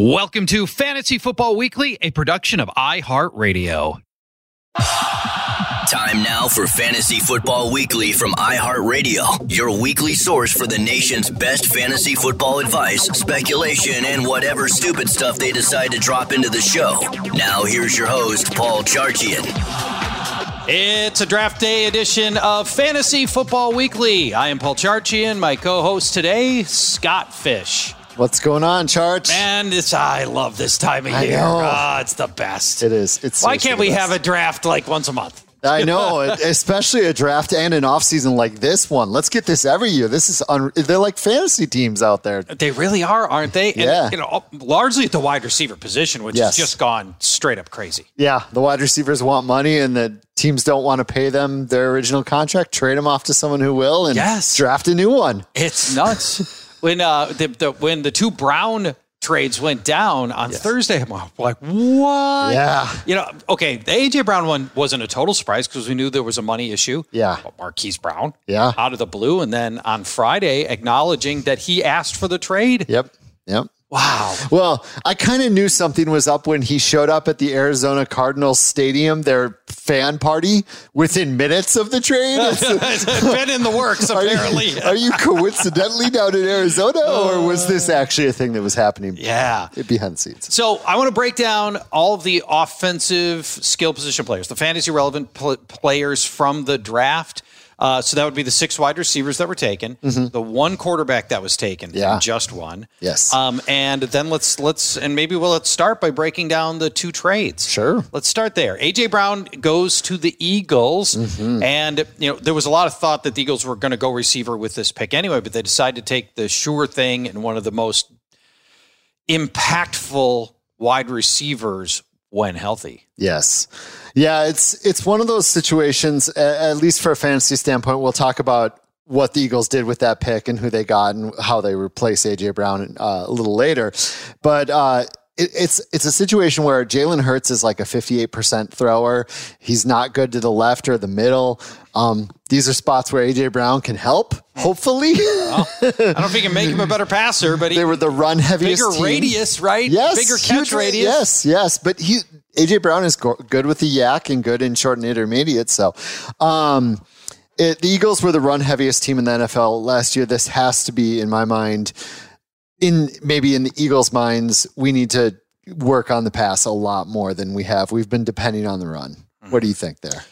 Welcome to Fantasy Football Weekly, a production of iHeartRadio. Time now for Fantasy Football Weekly from iHeartRadio, your weekly source for the nation's best fantasy football advice, speculation, and whatever stupid stuff they decide to drop into the show. Now, here's your host, Paul Charchian. It's a draft day edition of Fantasy Football Weekly. I am Paul Charchian. My co host today, Scott Fish. What's going on, Charge? Man, this I love this time of I year. know. Ah, it's the best. It is. It's Why can't we have a draft like once a month? I know, especially a draft and an off season like this one. Let's get this every year. This is un- they're like fantasy teams out there. They really are, aren't they? And, Yeah. You know, largely at the wide receiver position, which Yes. has just gone straight up crazy. Yeah, the wide receivers want money, and the teams don't want to pay them their original contract. Trade them off to someone who will, and Yes. draft a new one. It's nuts. when uh the, the when the two Brown trades went down on Thursday, I'm like, what? Yeah. You know, okay, the AJ Brown one wasn't a total surprise because we knew there was a money issue. Yeah. Marquise Brown. Yeah. Out of the blue. And then on Friday, acknowledging that he asked for the trade. Yep. Yep. Wow. Well, I kind of knew something was up when he showed up at the Arizona Cardinals Stadium, their fan party, within minutes of the trade. It's- been in the works, Are apparently. you, are you coincidentally down in Arizona, or was this uh. actually a thing that was happening yeah. behind the scenes? So I want to break down all of the offensive skill position players, the fantasy relevant pl- players from the draft. Uh, so that would be the six wide receivers that were taken, the one quarterback that was taken, Mm-hmm. Yeah. just one. Yes. Um, and then let's let's and maybe we'll let's start by breaking down the two trades. Sure. Let's start there. AJ Brown goes to the Eagles, Mm-hmm. and you know there was a lot of thought that the Eagles were going to go receiver with this pick anyway, but they decided to take the sure thing and one of the most impactful wide receivers when healthy. Yes. Yeah, it's it's one of those situations, at least for a fantasy standpoint, we'll talk about what the Eagles did with that pick and who they got and how they replace AJ Brown uh, a little later. But uh, it, it's it's a situation where Jalen Hurts is like a 58% thrower. He's not good to the left or the middle. Um, these are spots where AJ Brown can help, hopefully. I don't if he can make him a better passer, but he, they were the run heaviest bigger team. radius, right? Yes, bigger catch huge- radius. Yes, yes, but he AJ Brown is go- good with the YAC and good in short and intermediate. So, um, it, the Eagles were the run heaviest team in the NFL last year. This has to be, in my mind, in maybe in the Eagles' minds, we need to work on the pass a lot more than we have. We've been depending on the run. What mm-hmm. do you think there?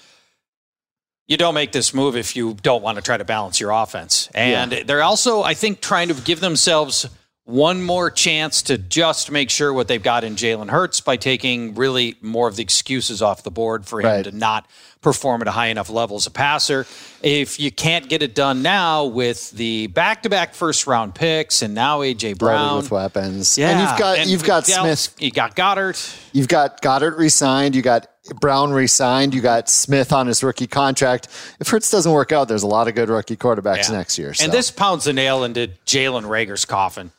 you don't make this move if you don't want to try to balance your offense. And they're also, I think, trying to give themselves one more chance to just make sure what they've got in Jalen Hurts by taking really more of the excuses off the board for him Right. to not perform at a high enough level as a passer. If you can't get it done now with the back-to-back first-round picks and now AJ Loaded Brown, with weapons. yeah, and you've got and you've got Dallas- Smith you got Goedert. You've got Goedert re-signed. You got Brown re-signed. You got Smith on his rookie contract. If Hurts doesn't work out, there's a lot of good rookie quarterbacks Yeah. next year. And this pounds a nail into Jalen Reagor's coffin.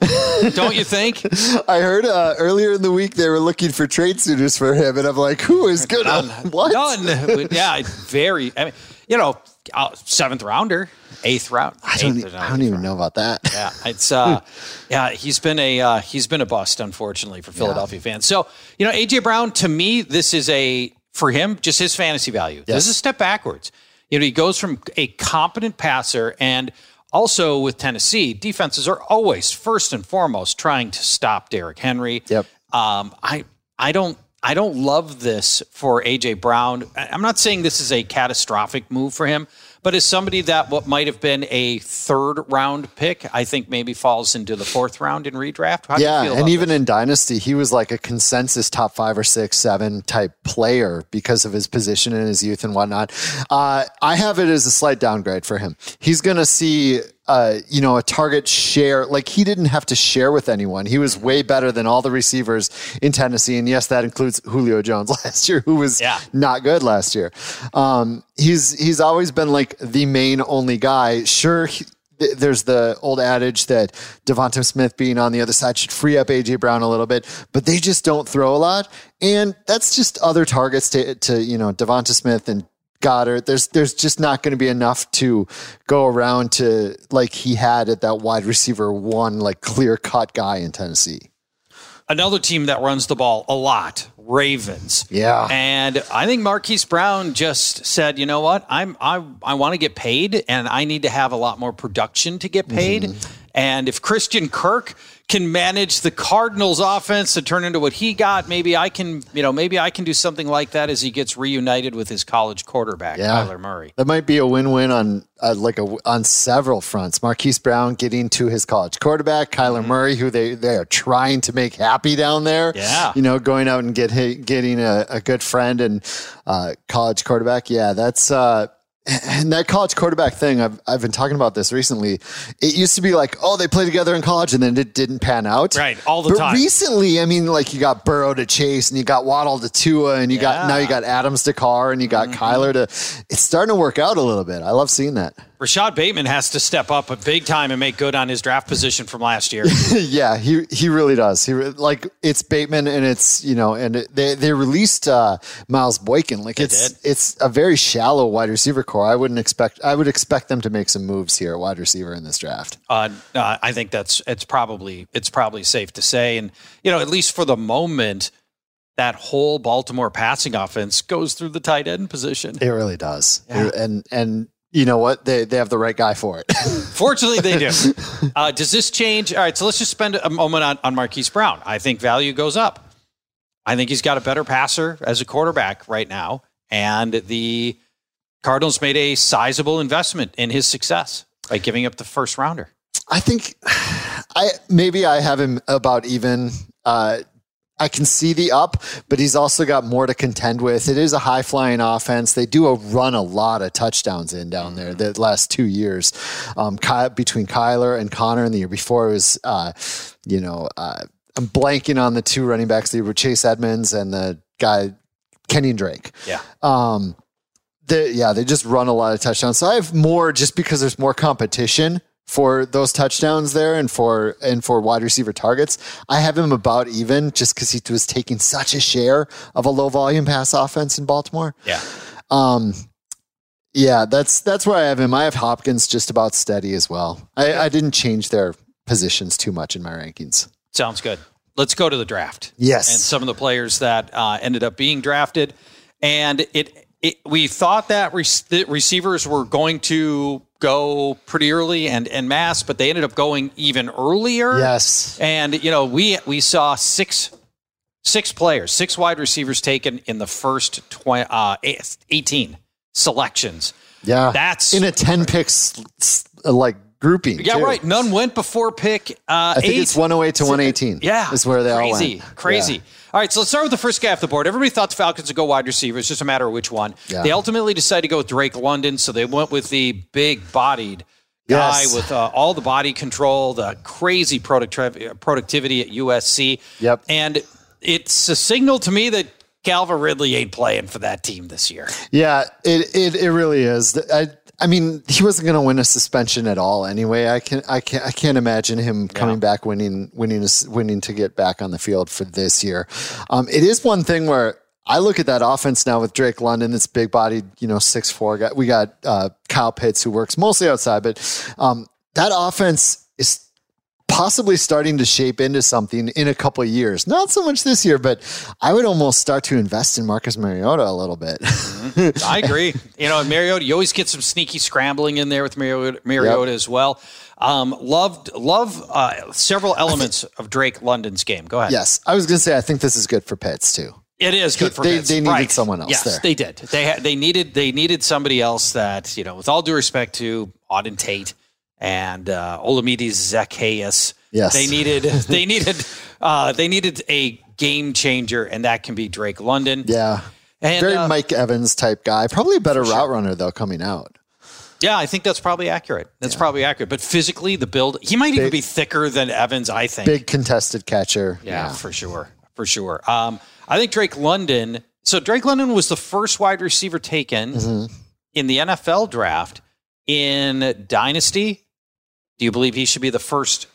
Don't you think? I heard uh, earlier in the week they were looking for trade suitors for him, and I'm like, who is good? None. what? None. Yeah, very. I mean, you know, uh, seventh rounder, eighth round. I don't, eighth I don't even know about that. Yeah, it's uh, yeah, he's been a uh, he's been a bust, unfortunately, for Philadelphia fans. So you know, AJ Brown, to me, this is a for him, just his fantasy value. Yes. This is a step backwards. You know, he goes from a competent passer and also with Tennessee, defenses are always first and foremost trying to stop Derrick Henry. Yep. Um, I I don't I don't love this for AJ Brown. I'm not saying this is a catastrophic move for him, but as somebody that what might have been a third round pick, I think maybe falls into the fourth round in redraft. How yeah, and even this? in Dynasty, he was like a consensus top five or six, seven type player because of his position in his youth and whatnot. Uh, I have it as a slight downgrade for him. He's going to see uh, you know, a target share. Like he didn't have to share with anyone. He was way better than all the receivers in Tennessee. And yes, that includes Julio Jones last year, who was yeah. not good last year. Um, he's he's always been like the main only guy. Sure, he, there's the old adage that Devonta Smith being on the other side should free up AJ Brown a little bit, but they just don't throw a lot, and that's just other targets to to you know Devonta Smith and Goedert. There's there's just not going to be enough to go around to like he had at that wide receiver one like clear cut guy in Tennessee. Another team that runs the ball a lot Ravens. Yeah. And I think Marquise Brown just said, you know what? I'm I I want to get paid and I need to have a lot more production to get paid. Mm-hmm. And if Christian Kirk can manage the Cardinals offense to turn into what he got, maybe I can, you know, maybe I can do something like that as he gets reunited with his college quarterback, yeah. Kyler Murray. That might be a win-win on uh, like a, on several fronts. Marquise Brown getting to his college quarterback, Kyler mm-hmm. Murray, who they they are trying to make happy down there. Yeah, you know, going out and get getting a, a good friend and uh, college quarterback. Yeah, that's uh, and that college quarterback thing, I've, I've been talking about this recently. It used to be like, oh, they play together in college and then it didn't pan out. Right. All the but time. recently, I mean, like you got Burrow to Chase and you got Waddle to Tua and you yeah. got, now you got Adams to Carr and you got mm-hmm. Kyler to, it's starting to work out a little bit. I love seeing that. Rashod Bateman has to step up a big time and make good on his draft position from last year. yeah, he he really does. He like it's Bateman and it's you know and it, they they released uh, Miles Boykin. Like they it's did. it's a very shallow wide receiver corps. I wouldn't expect. I would expect them to make some moves here at wide receiver in this draft. Uh, uh, I think that's it's probably it's probably safe to say, and you know at least for the moment that whole Baltimore passing offense goes through the tight end position. It really does. Yeah. And and you know what? They they have the right guy for it. Fortunately, they do. Uh, does this change? All right, so let's just spend a moment on, on Marquise Brown. I think value goes up. I think he's got a better passer as a quarterback right now, and the Cardinals made a sizable investment in his success by giving up the first rounder. I think I maybe I have him about even. Uh, I can see the up, but he's also got more to contend with. It is a high flying offense. They do a run a lot of touchdowns in down there the last two years. Um, between Kyler and Conner. and the year before it was, uh, you know, uh, I'm blanking on the two running backs. They were Chase Edmonds and the guy Kenyan Drake. Yeah. Um, they, yeah, they just run a lot of touchdowns. So I have more just because there's more competition for those touchdowns there and for and for wide receiver targets. I have him about even just because he was taking such a share of a low volume pass offense in Baltimore. Yeah. Um, yeah, that's that's where I have him. I have Hopkins just about steady as well. I, I didn't change their positions too much in my rankings. Sounds good. Let's go to the draft. Yes, and some of the players that uh, ended up being drafted, and it, it we thought that re- receivers were going to go pretty early and and mass, but they ended up going even earlier. Yes, and you know we we saw six six players, six wide receivers taken in the first 20, uh, 18 selections. Yeah, that's in a ten picks like grouping. Yeah, too. right. None went before pick. Uh, I think eight. it's 108 to one eighteen. Yeah, is where they crazy, all went. Crazy, yeah. All right, so let's start with the first guy off the board. Everybody thought the Falcons would go wide receiver. It's just a matter of which one. Yeah. They ultimately decided to go with Drake London, so they went with the big bodied guy yes. with uh, all the body control, the crazy product- productivity at USC. Yep. And it's a signal to me that Calvin Ridley ain't playing for that team this year. Yeah, it it, it really is. I, I mean, he wasn't going to win a suspension at all anyway. I can I can I can't imagine him coming yeah. back winning winning winning to get back on the field for this year. Um, it is one thing where I look at that offense now with Drake London, this big bodied, you know, six four guy. We got uh, Kyle Pitts who works mostly outside, but um, that offense is possibly starting to shape into something in a couple of years. Not so much this year, but I would almost start to invest in Marcus Mariota a little bit. Mm-hmm. I agree. You know, Mariota, you always get some sneaky scrambling in there with Mariota, Mariota yep. as well. Um, loved love uh, several elements think, of Drake London's game. Go ahead. Yes, I was going to say I think this is good for Pitts too. It is good for they, Pitts. They needed right. someone else. Yes, there. they did. They they needed they needed somebody else that you know, with all due respect to Auden Tate and uh, Olamide Zaccheaus. Yes, they needed they needed uh, they needed a game changer, and that can be Drake London. Yeah, and, very uh, Mike Evans type guy. Probably a better route runner though coming out. Yeah, I think that's probably accurate. That's yeah. probably accurate. But physically, the build, he might big, even be thicker than Evans, I think. Big contested catcher. Yeah, yeah. for sure. For sure. Um, I think Drake London. So Drake London was the first wide receiver taken mm-hmm. in the NFL draft in Dynasty. Do you believe he should be the first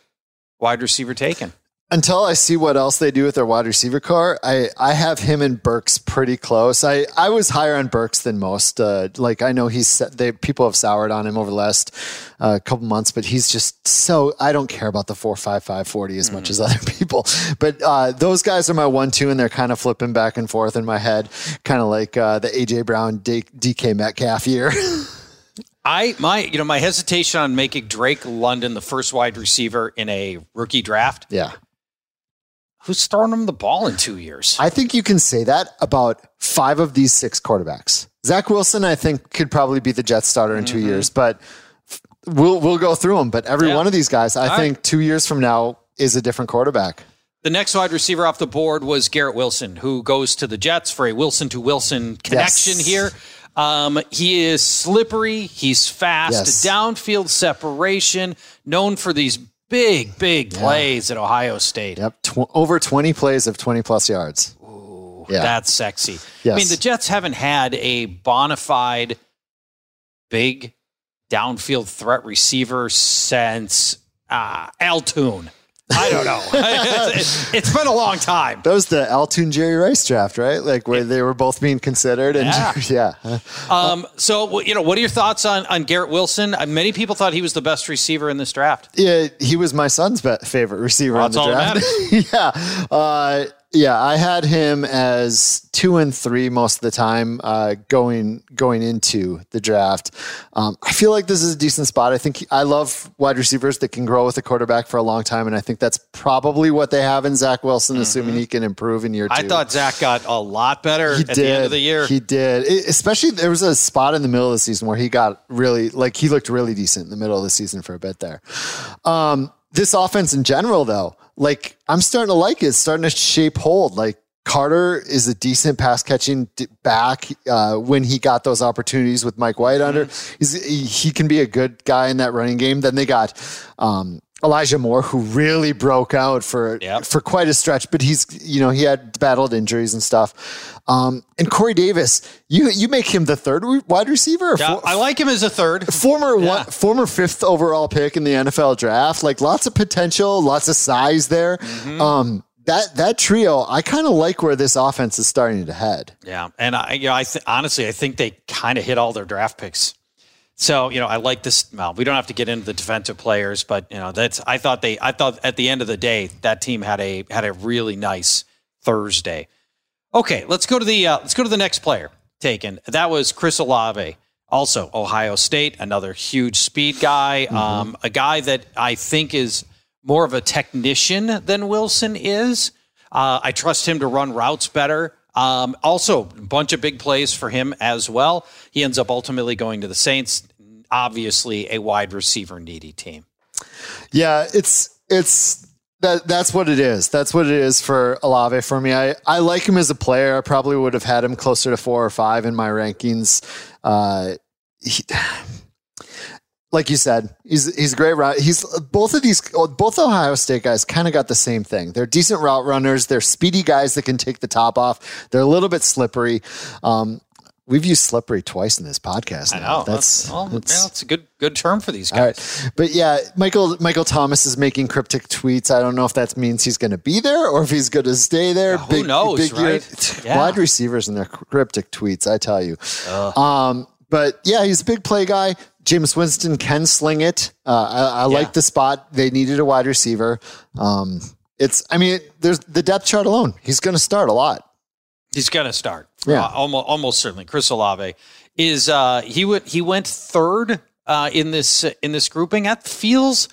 wide receiver taken? until I see what else they do with their wide receiver car, I, I have him and Burks pretty close. I, I was higher on Burks than most. Uh, like I know he's they people have soured on him over the last uh, couple months, but he's just so I don't care about the four five five forty as mm. much as other people. But uh, those guys are my one two, and they're kind of flipping back and forth in my head, kind of like uh, the AJ Brown D- DK Metcalf year. I my you know my hesitation on making Drake London the first wide receiver in a rookie draft. Yeah Who's throwing him the ball in two years? I think you can say that about five of these six quarterbacks. Zach Wilson, I think, could probably be the Jets starter in 2 mm-hmm. years, but we'll we'll go through them. But every yeah. one of these guys, I All think, right. two years from now is a different quarterback. The next wide receiver off the board was Garrett Wilson, who goes to the Jets for a Wilson to Wilson connection yes. here. Um, he is slippery. He's fast. Yes. Downfield separation. Known for these big, big plays at Ohio State. Yep, Tw- over twenty plays of twenty plus yards. Ooh, yeah. that's sexy. Yes. I mean, the Jets haven't had a bona fide big downfield threat receiver since uh, Al Toon. I don't know. it's, it's been a long time. That was the Al Toon Jerry Rice draft, right? Like where they were both being considered. And yeah. yeah. Um, so, you know, what are your thoughts on, on Garrett Wilson? Uh, many people thought he was the best receiver in this draft. Yeah, he was my son's favorite receiver well, in the draft. yeah. Uh, yeah, I had him as two and three most of the time uh, going going into the draft. Um, I feel like this is a decent spot. I think he, I love wide receivers that can grow with a quarterback for a long time, and I think that's probably what they have in Zach Wilson, mm-hmm. assuming he can improve in year two. I thought Zach got a lot better he at did. the end of the year. He did, it, especially there was a spot in the middle of the season where he got really like he looked really decent in the middle of the season for a bit there. Um, this offense in general, though, like I'm starting to like it. It's starting to shape hold. Like Carter is a decent pass catching back uh, when he got those opportunities with Mike White under. Mm-hmm. He's, he, he, can be a good guy in that running game. Then they got um, Elijah Moore, who really broke out for yep. for quite a stretch, but he's you know he had battled injuries and stuff. Um, and Corey Davis, you you make him the third wide receiver. Yeah, I like him as a third. Former yeah. one, former fifth overall pick in the NFL draft. Like lots of potential, lots of size there. Mm-hmm. Um, that that trio, I kind of like where this offense is starting to head. Yeah, and I you know I th- honestly I think they kind of hit all their draft picks so you know, I like this. Well, we don't have to get into the defensive players, but you know, that's. I thought they. I thought at the end of the day, that team had a had a really nice Thursday. Okay, let's go to the uh, let's go to the next player taken. That was Chris Olave, also Ohio State, another huge speed guy, mm-hmm. um, a guy that I think is more of a technician than Wilson is. Uh, I trust him to run routes better. Um, also, a bunch of big plays for him as well. He ends up ultimately going to the Saints. Obviously, a wide receiver needy team. Yeah, it's it's that that's what it is. That's what it is for Olave for me. I, I like him as a player. I probably would have had him closer to four or five in my rankings. Uh, he, like you said, he's he's a great route. He's both of these both Ohio State guys kind of got the same thing. They're decent route runners. They're speedy guys that can take the top off. They're a little bit slippery. Um, We've used slippery twice in this podcast. Now. I know that's well, that's, that's, a good good term for these guys. All right. But yeah, Michael Michael Thomas is making cryptic tweets. I don't know if that means he's going to be there or if he's going to stay there. Yeah, who big, knows? Big right? Yeah. Wide receivers and their cryptic tweets. I tell you. Um, but yeah, he's a big play guy. Jameis Winston can sling it. Uh, I, I Yeah. like the spot. They needed a wide receiver. Um, it's, I mean, there's the depth chart alone. He's going to start a lot. He's going to start. Yeah. Uh, almost, almost certainly. Chris Olave is uh, he went he went third uh, in this in this grouping. That feels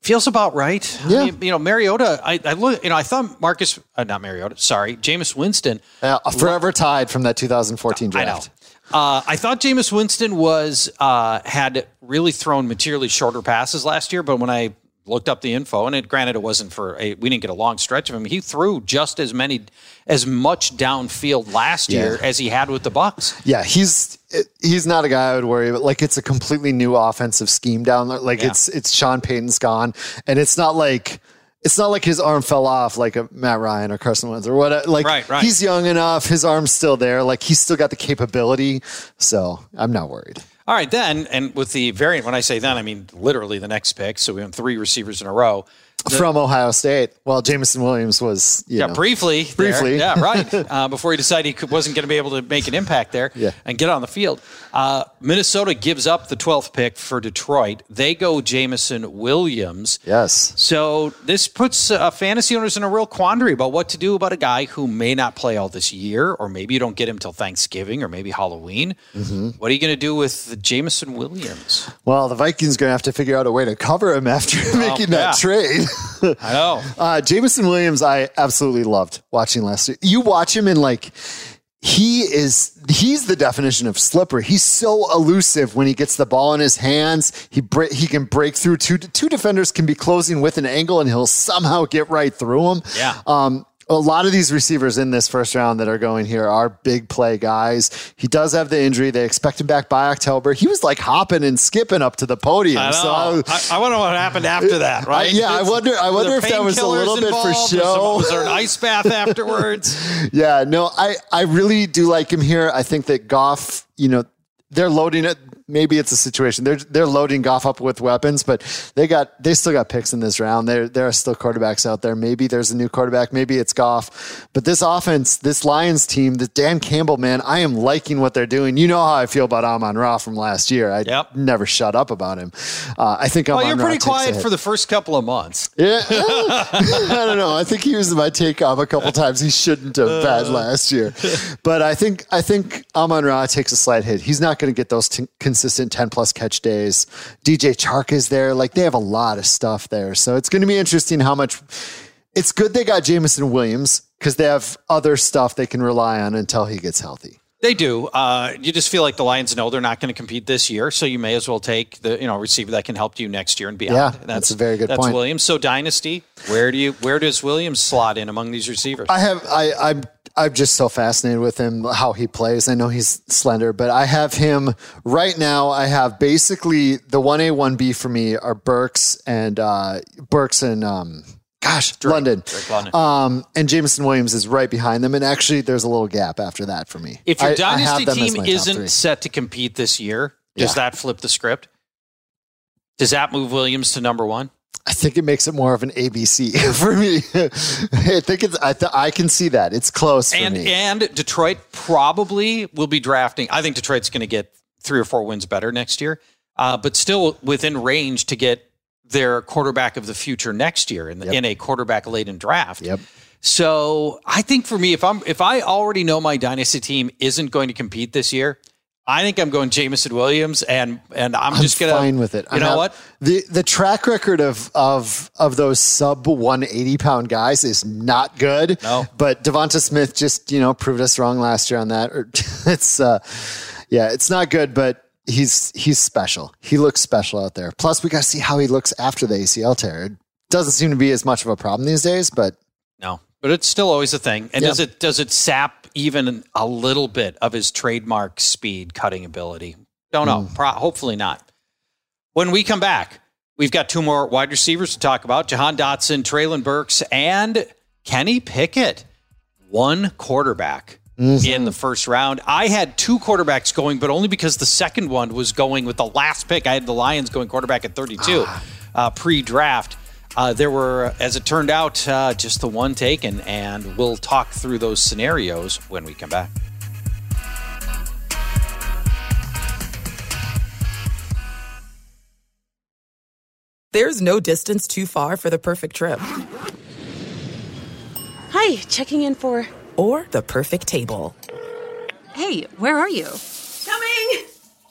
feels about right. I Yeah. mean, you know, Mariota. I, I look. You know, I thought Marcus, uh, not Mariota. Sorry, Jameis Winston. Uh, forever tied from that 2014 I know. draft. Uh, I thought Jameis Winston was uh, had really thrown materially shorter passes last year, but when I looked up the info, and it granted it wasn't for a we didn't get a long stretch of him. He threw just as many as much downfield last Yeah. year as he had with the Bucs. Yeah, he's he's not a guy I would worry about. Like it's a completely new offensive scheme down there. Like Yeah. it's it's Sean Payton's gone, and it's not like it's not like his arm fell off like a Matt Ryan or Carson Wentz or what. Like Right, right. he's young enough, his arm's still there. Like he's still got the capability. So I'm not worried. All right, then, and with the variant, when I say then, I mean literally the next pick. So we have three receivers in a row. From Ohio State. Well, Jameson Williams was you Yeah, know, briefly. there. Briefly. Yeah, right. Uh, before he decided he could, wasn't going to be able to make an impact there Yeah. and get on the field. Uh, Minnesota gives up the 12th pick for Detroit. They go Jameson Williams. Yes. So this puts uh, fantasy owners in a real quandary about what to do about a guy who may not play all this year, or maybe you don't get him till Thanksgiving or maybe Halloween. Mm-hmm. What are you going to do with Jameson Williams? Well, the Vikings going to have to figure out a way to cover him after making yeah. that trade. I know. Uh, Jameson Williams, I absolutely loved watching last year. You watch him and like he is he's the definition of slippery. He's so elusive when he gets the ball in his hands. He break, he can break through two two defenders can be closing with an angle and he'll somehow get right through them. Yeah. Um, a lot of these receivers in this first round that are going here are big play guys. He does have the injury. They expect him back by October. He was like hopping and skipping up to the podium. I. So I was- I, I wonder what happened uh, after that, right? yeah, I wonder- I wonder if that was a little bit for show. Was there an ice bath afterwards? Yeah, no, I, I really do like him here. I think that Goff, you know, they're loading it. Maybe it's a situation they're they're loading Goff up with weapons, but they got they still got picks in this round. There there are still quarterbacks out there. Maybe there's a new quarterback. Maybe it's Goff. But this offense, this Lions team, the Dan Campbell man, I am liking what they're doing. You know how I feel about Amon Ra from last year. I Yep. never shut up about him. Uh, I think Well, you're Ra pretty quiet for the first couple of months. Yeah, I don't know. I think he was my take off a couple times. He shouldn't have bad last year, but I think I think Amon Ra takes a slight hit. He's not going to get those t- consistent ten plus catch days. DJ Chark is there. Like they have a lot of stuff there, so it's going to be interesting how much. It's good they got Jameson Williams because they have other stuff they can rely on until he gets healthy. They do. Uh, you just feel like the Lions know they're not going to compete this year, so you may as well take the you know receiver that can help you next year and beyond. Yeah, And that's a very good point. that's point. Williams. So dynasty, where do you where does Williams slot in among these receivers? I have I I'm I'm just so fascinated with him how he plays. I know he's slender, but I have him right now. I have basically the one A one B for me are Burks and uh, Burks and um, gosh London. Drake London. Um, and Jameson Williams is right behind them. And actually, there's a little gap after that for me. if your I- I dynasty have them team isn't set to compete this year, does Yeah. that flip the script? Does that move Williams to number one? I think it makes it more of an ABC for me. I think it's. I, th- I can see that it's close for and me. and Detroit probably will be drafting. I think Detroit's going to get three or four wins better next year, uh, but still within range to get their quarterback of the future next year in, the, Yep. in a quarterback laden draft. Yep. So I think for me, if I'm if I already know my dynasty team isn't going to compete this year, I think I'm going Jameson Williams, and and I'm, I'm just gonna fine with it. You I know what? The the track record of of of those sub 180 pound guys is not good. No. But Devonta Smith just you know proved us wrong last year on that. It's uh, yeah, it's not good, but. He's he's special. He looks special out there. Plus, we got to see how he looks after the ACL tear. It doesn't seem to be as much of a problem these days, but No, but it's still always a thing. And Yeah. does it does it sap even a little bit of his trademark speed cutting ability? Don't know. Hmm. Pro- hopefully not. When we come back, we've got two more wide receivers to talk about: Jahan Dotson, Treylon Burks, and Kenny Pickett. One quarterback. Mm-hmm. In the first round, I had two quarterbacks going, but only because the second one was going with the last pick. I had the Lions going quarterback at 32 Ah. uh, pre draft. Uh, there were, as it turned out, uh, just the one taken, and we'll talk through those scenarios when we come back. There's no distance too far for the perfect trip. Hi, checking in for. Or the perfect table. Hey, where are you? Coming!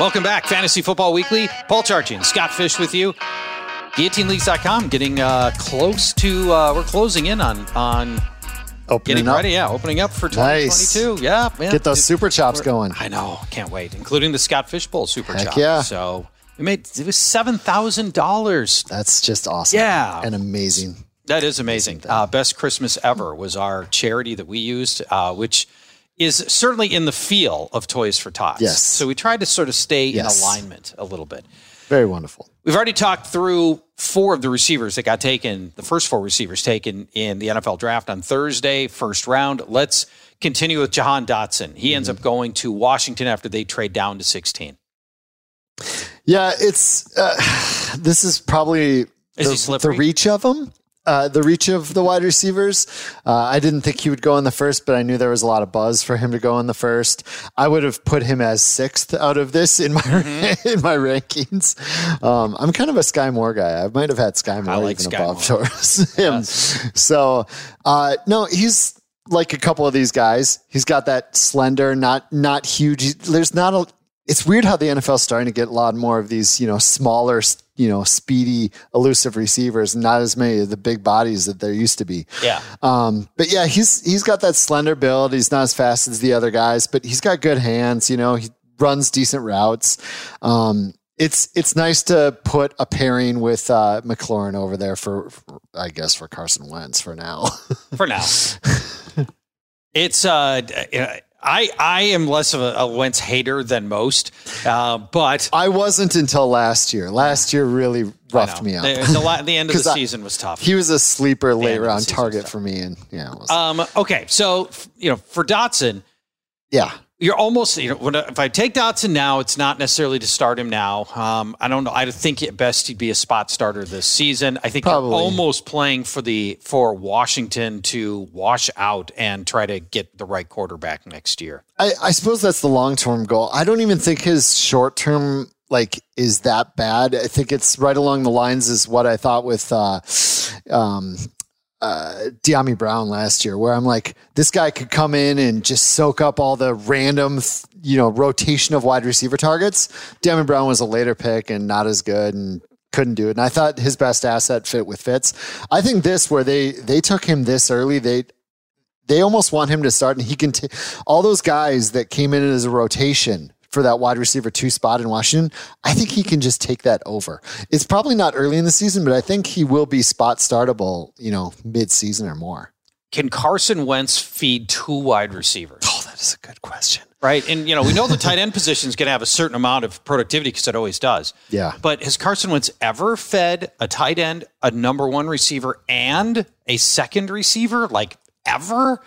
Welcome back, Fantasy Football Weekly. Paul Charchian, Scott Fish with you. GuillotineLeagues.com getting uh, close to, uh, we're closing in on on Opening getting up. ready. Yeah, opening up for Nice. 2022. Yeah, man. Get those super chops going. I know, can't wait, including the Scott Fish Bowl super Heck chop. yeah. So it made it was seven thousand dollars. That's just awesome. Yeah. And amazing. That is amazing. Uh, Best Christmas Ever was our charity that we used, uh, which is certainly in the feel of Toys for Tots. Yes. So we tried to sort of stay Yes. in alignment a little bit. Very wonderful. We've already talked through four of the receivers that got taken, the first four receivers taken in the NFL draft on Thursday, first round. Let's continue with Jahan Dotson. He ends Mm-hmm. up going to Washington after they trade down to 16. Yeah, it's uh, this is probably Is he the, the reach of them. Uh, the reach of the wide receivers. Uh, I didn't think he would go in the first, but I knew there was a lot of buzz for him to go in the first. I would have put him as sixth out of this in my Mm-hmm. in my rankings. Um, I'm kind of a Skyy Moore guy. I might have had Skyy Moore like even Sky above Moore. Torres. him. So uh, no, he's like a couple of these guys. He's got that slender, not not huge. There's not a. It's weird how the NFL is starting to get a lot more of these, you know, smaller, you know, speedy, elusive receivers, and not as many of the big bodies that there used to be. Yeah. Um, but yeah, he's he's got that slender build. He's not as fast as the other guys, but he's got good hands. You know, he runs decent routes. Um, it's it's nice to put a pairing with uh, McLaurin over there for, for I guess for Carson Wentz for now. for now. it's uh, I I am less of a, a Wentz hater than most, uh, but I wasn't until last year. Last year really roughed me up. The, the, la- the end of the I- season was tough. He was a sleeper late end of the round target for me, and yeah, um, okay, so you know, for Dotson, yeah. You're almost you know when, if I take Dotson now, it's not necessarily to start him now. Um, I don't know. I think at best he'd be a spot starter this season. I think Probably. you're almost playing for the for Washington to wash out and try to get the right quarterback next year. I, I suppose that's the long term goal. I don't even think his short term like is that bad. I think it's right along the lines as what I thought with uh, um, uh, Dyami Brown last year, where I'm like, this guy could come in and just soak up all the random, you know, rotation of wide receiver targets. Dyami Brown was a later pick and not as good, and couldn't do it. And I thought his best asset fit with Fitz. I think this where they they took him this early, they they almost want him to start and he can t- all those guys that came in as a rotation for that wide receiver two spot in Washington, I think he can just take that over. It's probably not early in the season, but I think he will be spot startable, you know, mid season or more. Can Carson Wentz feed two wide receivers? Oh, that is a good question. Right. And, you know, we know the tight end position is going to have a certain amount of productivity because it always does. Yeah. But has Carson Wentz ever fed a tight end, a number one receiver, and a second receiver? Like ever?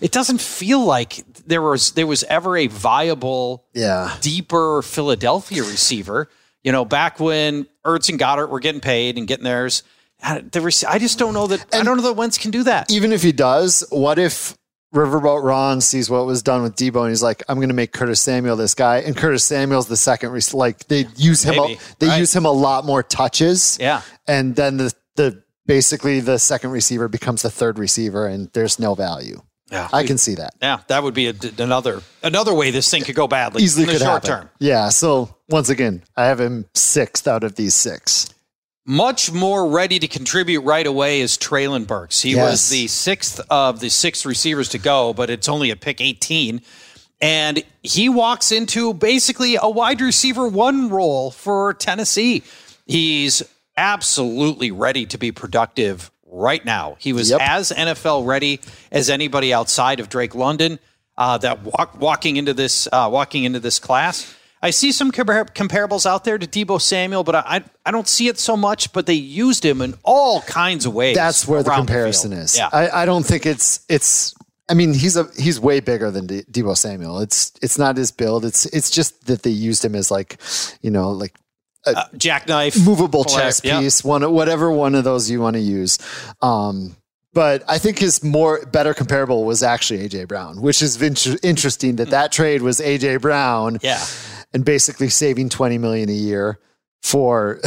It doesn't feel like there was there was ever a viable, yeah, deeper Philadelphia receiver. You know, back when Ertz and Goedert were getting paid and getting theirs. The I just don't know that. And I don't know that Wentz can do that. Even if he does, what if Riverboat Ron sees what was done with Deebo, and he's like, I'm going to make Curtis Samuel this guy. And Curtis Samuel's the second, rec- like they use him, a, they right. use him a lot more touches. Yeah. And then the, the, basically the second receiver becomes the third receiver and there's no value. Yeah, I can see that. Yeah, that would be a, another another way this thing could go badly. Easily in the could short happen. term. Yeah. So once again, I have him sixth out of these six. Much more ready to contribute right away is Treylon Burks. He Yes. was the sixth of the six receivers to go, but it's only a pick 18. And he walks into basically a wide receiver one role for Tennessee. He's absolutely ready to be productive right now. He was Yep. as NFL ready as anybody outside of Drake London. Uh, that walk, walking into this uh, walking into this class, I see some compar- comparables out there to Deebo Samuel, but I I don't see it so much. But they used him in all kinds of ways. That's where the comparison field. is. Yeah, I, I don't think it's it's. I mean, he's a he's way bigger than De- Deebo Samuel. It's it's not his build. It's it's just that they used him as like, you know, like uh, jackknife, movable player. chess Yep. piece, one whatever one of those you want to use. Um, but I think his more better comparable was actually AJ Brown, which is vin- interesting that that trade was AJ Brown, Yeah. and basically saving twenty million a year for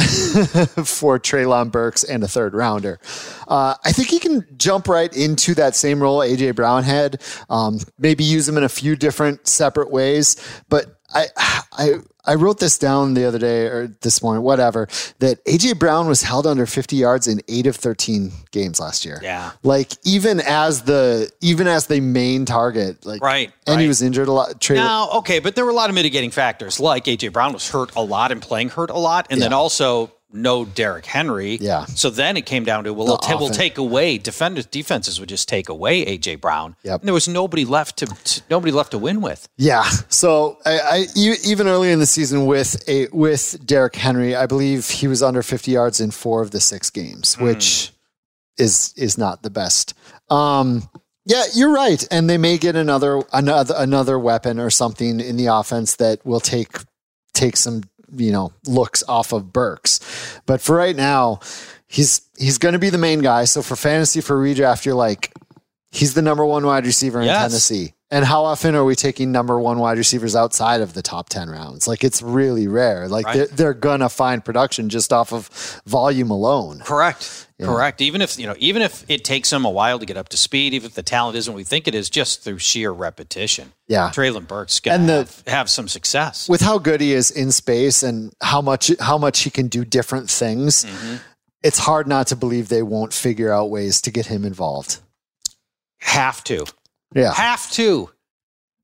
for Treylon Burks and a third rounder. Uh, I think he can jump right into that same role AJ Brown had. Um, maybe use him in a few different separate ways, but I I I wrote this down the other day or this morning, whatever, that AJ Brown was held under 50 yards in eight of 13 games last year. Yeah. Like even as the even as the main target, like Right, and he was injured a lot. Trey, Now, okay, but there were a lot of mitigating factors, like AJ Brown was hurt a lot and playing hurt a lot, and then also no Derrick Henry. Yeah. So then it came down to well, The we'll, ta- we'll offense. take away defenders. Defenses would just take away AJ Brown. Yep. And there was nobody left to, to nobody left to win with. Yeah. So I even early in the season with a with Derrick Henry, I believe he was under 50 yards in four of the six games, which is is not the best. Um, yeah, you're right, and they may get another another another weapon or something in the offense that will take take some you know looks off of Burks. But for right now, he's he's going to be the main guy. So for fantasy for redraft, you're like he's the number one wide receiver in Yes. Tennessee. And how often are we taking number one wide receivers outside of the top 10 rounds? Like it's really rare. Like Right. they're, they're going to find production just off of volume alone. Correct. Correct. Even if you know, even if it takes them a while to get up to speed, even if the talent isn't what we think it is, just through sheer repetition. Yeah. Treylon Burks gonna And the- have, have some success. With how good he is in space and how much how much he can do different things, Mm-hmm. it's hard not to believe they won't figure out ways to get him involved. have to. Yeah. Have to.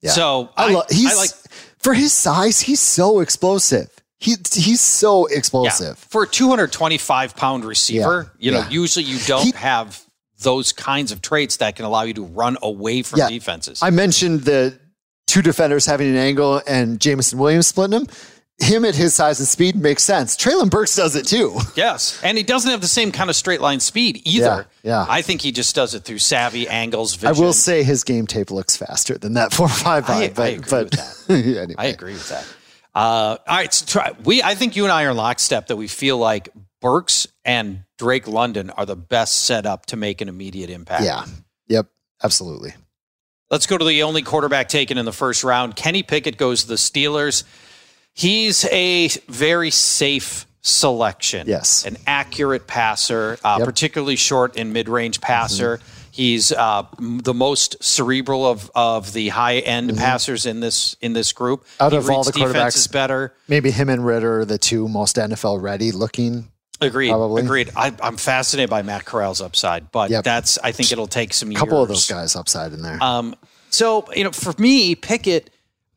Yeah. So I, I, love he's I like for his size, he's so explosive. He he's so Yeah. explosive. For a 225 pound receiver, Yeah. you know, Yeah. usually you don't He- have those kinds of traits that can allow you to run away from Yeah. defenses. I mentioned the two defenders having an angle and Jameson Williams splitting him. Him at his size and speed makes sense. Treylon Burks does it too. yes. And he doesn't have the same kind of straight line speed either. Yeah, yeah. I think he just does it through savvy angles, I will say his game tape looks faster than that four five I- five. But, I agree but with anyway. I agree with that. Uh, all right, so try, we I think you and I are lockstep that we feel like Burks and Drake London are the best set up to make an immediate impact. Yeah. Yep. Absolutely. Let's go to the only quarterback taken in the first round. Kenny Pickett goes to the Steelers. He's a very safe selection. Yes. An accurate passer, uh, Yep. particularly short and mid range passer. He's uh, m- the most cerebral of, of the high end passers in this in this group. Out he of all the quarterbacks- defenses better. Maybe him and Ridder are the two most NFL ready looking Agreed. Probably. Agreed. I, I'm fascinated by Matt Corral's upside, but Yep. that's I think it'll take some A years. couple of those guys upside in there. Um, so you know, for me, Pickett.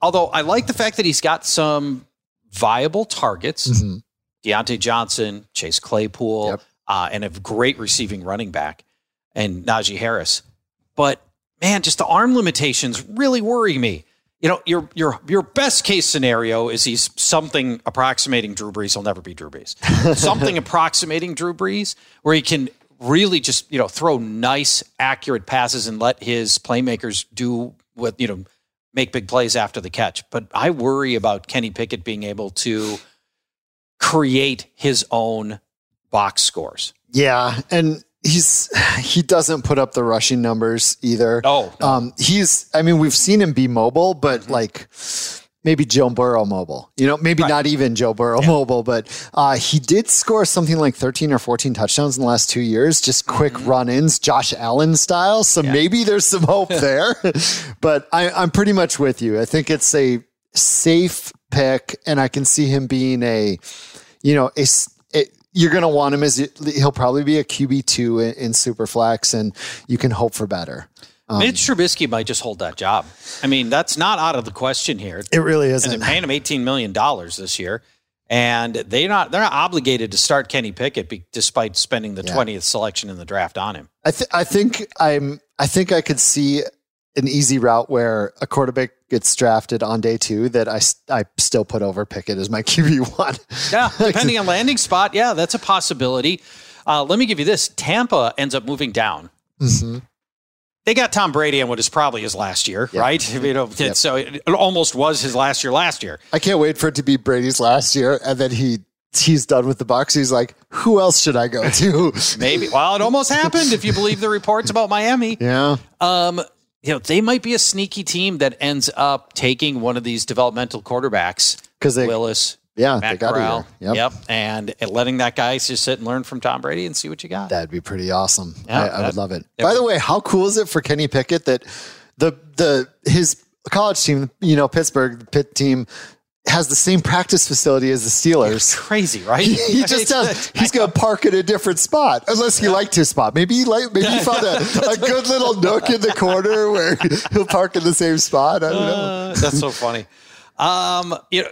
Although I like the fact that he's got some viable targets, Mm-hmm. Diontae Johnson, Chase Claypool, Yep. uh, and a great receiving running back, and Najee Harris. But man, just the arm limitations really worry me. You know, your your your best case scenario is he's something approximating Drew Brees. He'll never be Drew Brees. something approximating Drew Brees, where he can really just you know throw nice, accurate passes and let his playmakers do what you know make big plays after the catch. But I worry about Kenny Pickett being able to create his own box scores. Yeah, and he's he doesn't put up the rushing numbers either. Oh, no. um, he's. I mean, we've seen him be mobile, but Mm-hmm. like maybe Joe Burrow mobile. You know, maybe not even Joe Burrow mobile, but uh, he did score something like thirteen or fourteen touchdowns in the last two years, just quick Mm-hmm. run-ins, Josh Allen style. So maybe there's some hope there. but I, I'm pretty much with you. I think it's a safe pick, and I can see him being a, you know, a. you're going to want him as he'll probably be a QB two in, in Superflex, and you can hope for better. Um, Mitch Trubisky might just hold that job. I mean, that's not out of the question here. It really isn't. they're paying him eighteen million dollars this year, and they're not they're not obligated to start Kenny Pickett be, despite spending the Yeah. twentieth selection in the draft on him. I, th- I think I'm. I think I could see an easy route where a quarterback gets drafted on day two that I, I still put over Pickett as my QB one. Yeah, depending on landing spot, yeah, that's a possibility. Uh, let me give you this: Tampa ends up moving down. They got Tom Brady on what is probably his last year, Yep. right? You know, Yep. so it, almost was his last year last year. I can't wait for it to be Brady's last year, and then he he's done with the Bucs. He's like, who else should I go to? Maybe. Well, it almost happened if you believe the reports about Miami. yeah, Um, you know, they might be a sneaky team that ends up taking one of these developmental quarterbacks, because they Willis, yeah they Matt got Corral, it. Yep. yep, and letting that guy just sit and learn from Tom Brady and see what you got. That'd be pretty awesome. Yeah, I, I would love it. that By the way, how cool is it for Kenny Pickett that the the his college team, you know, Pittsburgh the Pitt team, has the same practice facility as the Steelers. It's Crazy, right? He just does. He's going to park in a different spot, unless he liked his spot. Maybe he like. Maybe he found a, a good little nook in the corner where he'll park in the same spot. I don't know. Uh, that's so funny. Um, you know,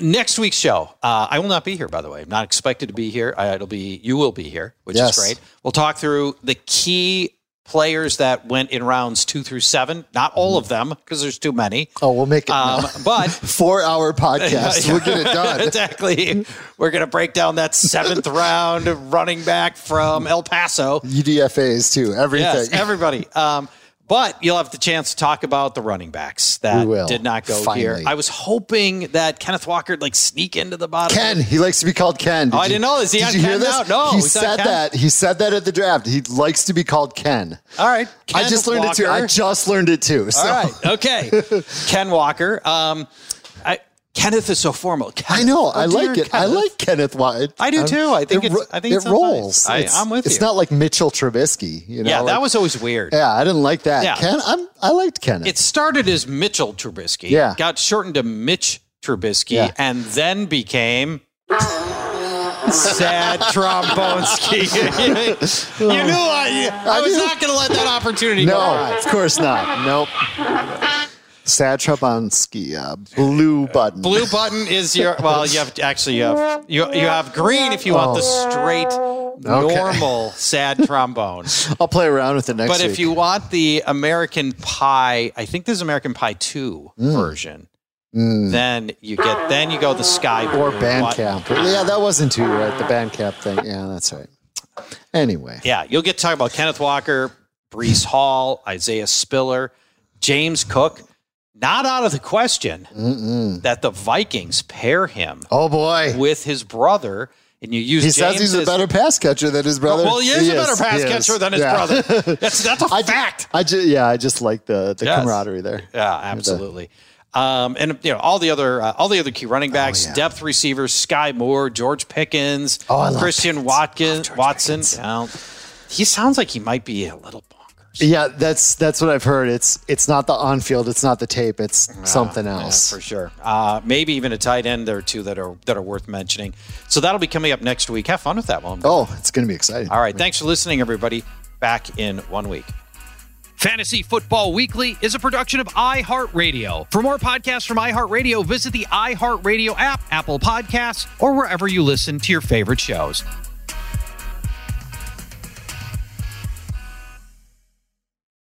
next week's show, uh, I will not be here. By the way, I'm not expected to be here. Uh, it'll be you will be here, which Yes. is great. We'll talk through the key players that went in rounds two through seven. Not all of them because there's too many. Oh, we'll make it Um, but four hour podcast. We'll get it done. exactly. We're going to break down that seventh round running back from El Paso. UDFA's too. Everything. Yes, everybody. Um, but you'll have the chance to talk about the running backs that did not go here. I was hoping that Kenneth Walker would like sneak into the bottom. Ken, he likes to be called Ken. Did Oh, I didn't know. Is he did on you hear Ken this? now? No, he said that. He said that at the draft. He likes to be called Ken. All right. I Ken just learned it too. I just learned it too. So. All right. Okay. Ken Walker. Um, I, Kenneth is so formal. I know. Oh, I Oh, like it. I like Kenneth White. I do too. I think it, it's- I think it rolls. I- It's- I'm with It's you. not like Mitchell Trubisky. You know. Yeah, that like- was always weird. Yeah, I didn't like that. Yeah. Ken, I'm. I liked Kenneth. It started as Mitchell Trubisky. Yeah. Got shortened to Mitch Trubisky Yeah. and then became Sad Trombone Ski. you knew I, I was not going to let that opportunity go no, of course not. Nope. Sad uh, blue button. Blue button is your well. You have actually you have you, you have green if you want the straight normal sad trombone. I'll play around with it next But week. if you want the American Pie, I think there's American Pie two Mm. version. Then you get then you go the sky or Bandcamp. Yeah, that wasn't too right. The Bandcamp thing. Yeah, that's right. Anyway, Yeah, you'll get to talk about Kenneth Walker, Breece Hall, Isaiah Spiller, James Cook. Not out of the question that the Vikings pair him oh boy, with his brother, and you use he James says he's a better pass catcher than his brother. Well, he is a better pass he is. catcher than his Yeah. brother. That's that's a I ju- fact. I just, yeah, I just like the the Yes. camaraderie there. Yeah, absolutely. Um, and you know all the other uh, all the other key running backs, Oh, yeah. depth receivers, Skyy Moore, George Pickens, Oh, Christian Pickens. Watkins, Watson. Pickens. He sounds like he might be a little. Yeah, that's that's what I've heard. It's it's not the on field, it's not the tape, it's something else Yeah, for sure. Uh, maybe even a tight end there too that are that are worth mentioning. So that'll be coming up next week. Have fun with that one. Oh, it's going to be exciting. All right. Thanks for listening, everybody. Back in one week. Fantasy Football Weekly is a production of iHeartRadio. For more podcasts from iHeartRadio, visit the iHeartRadio app, Apple Podcasts, or wherever you listen to your favorite shows.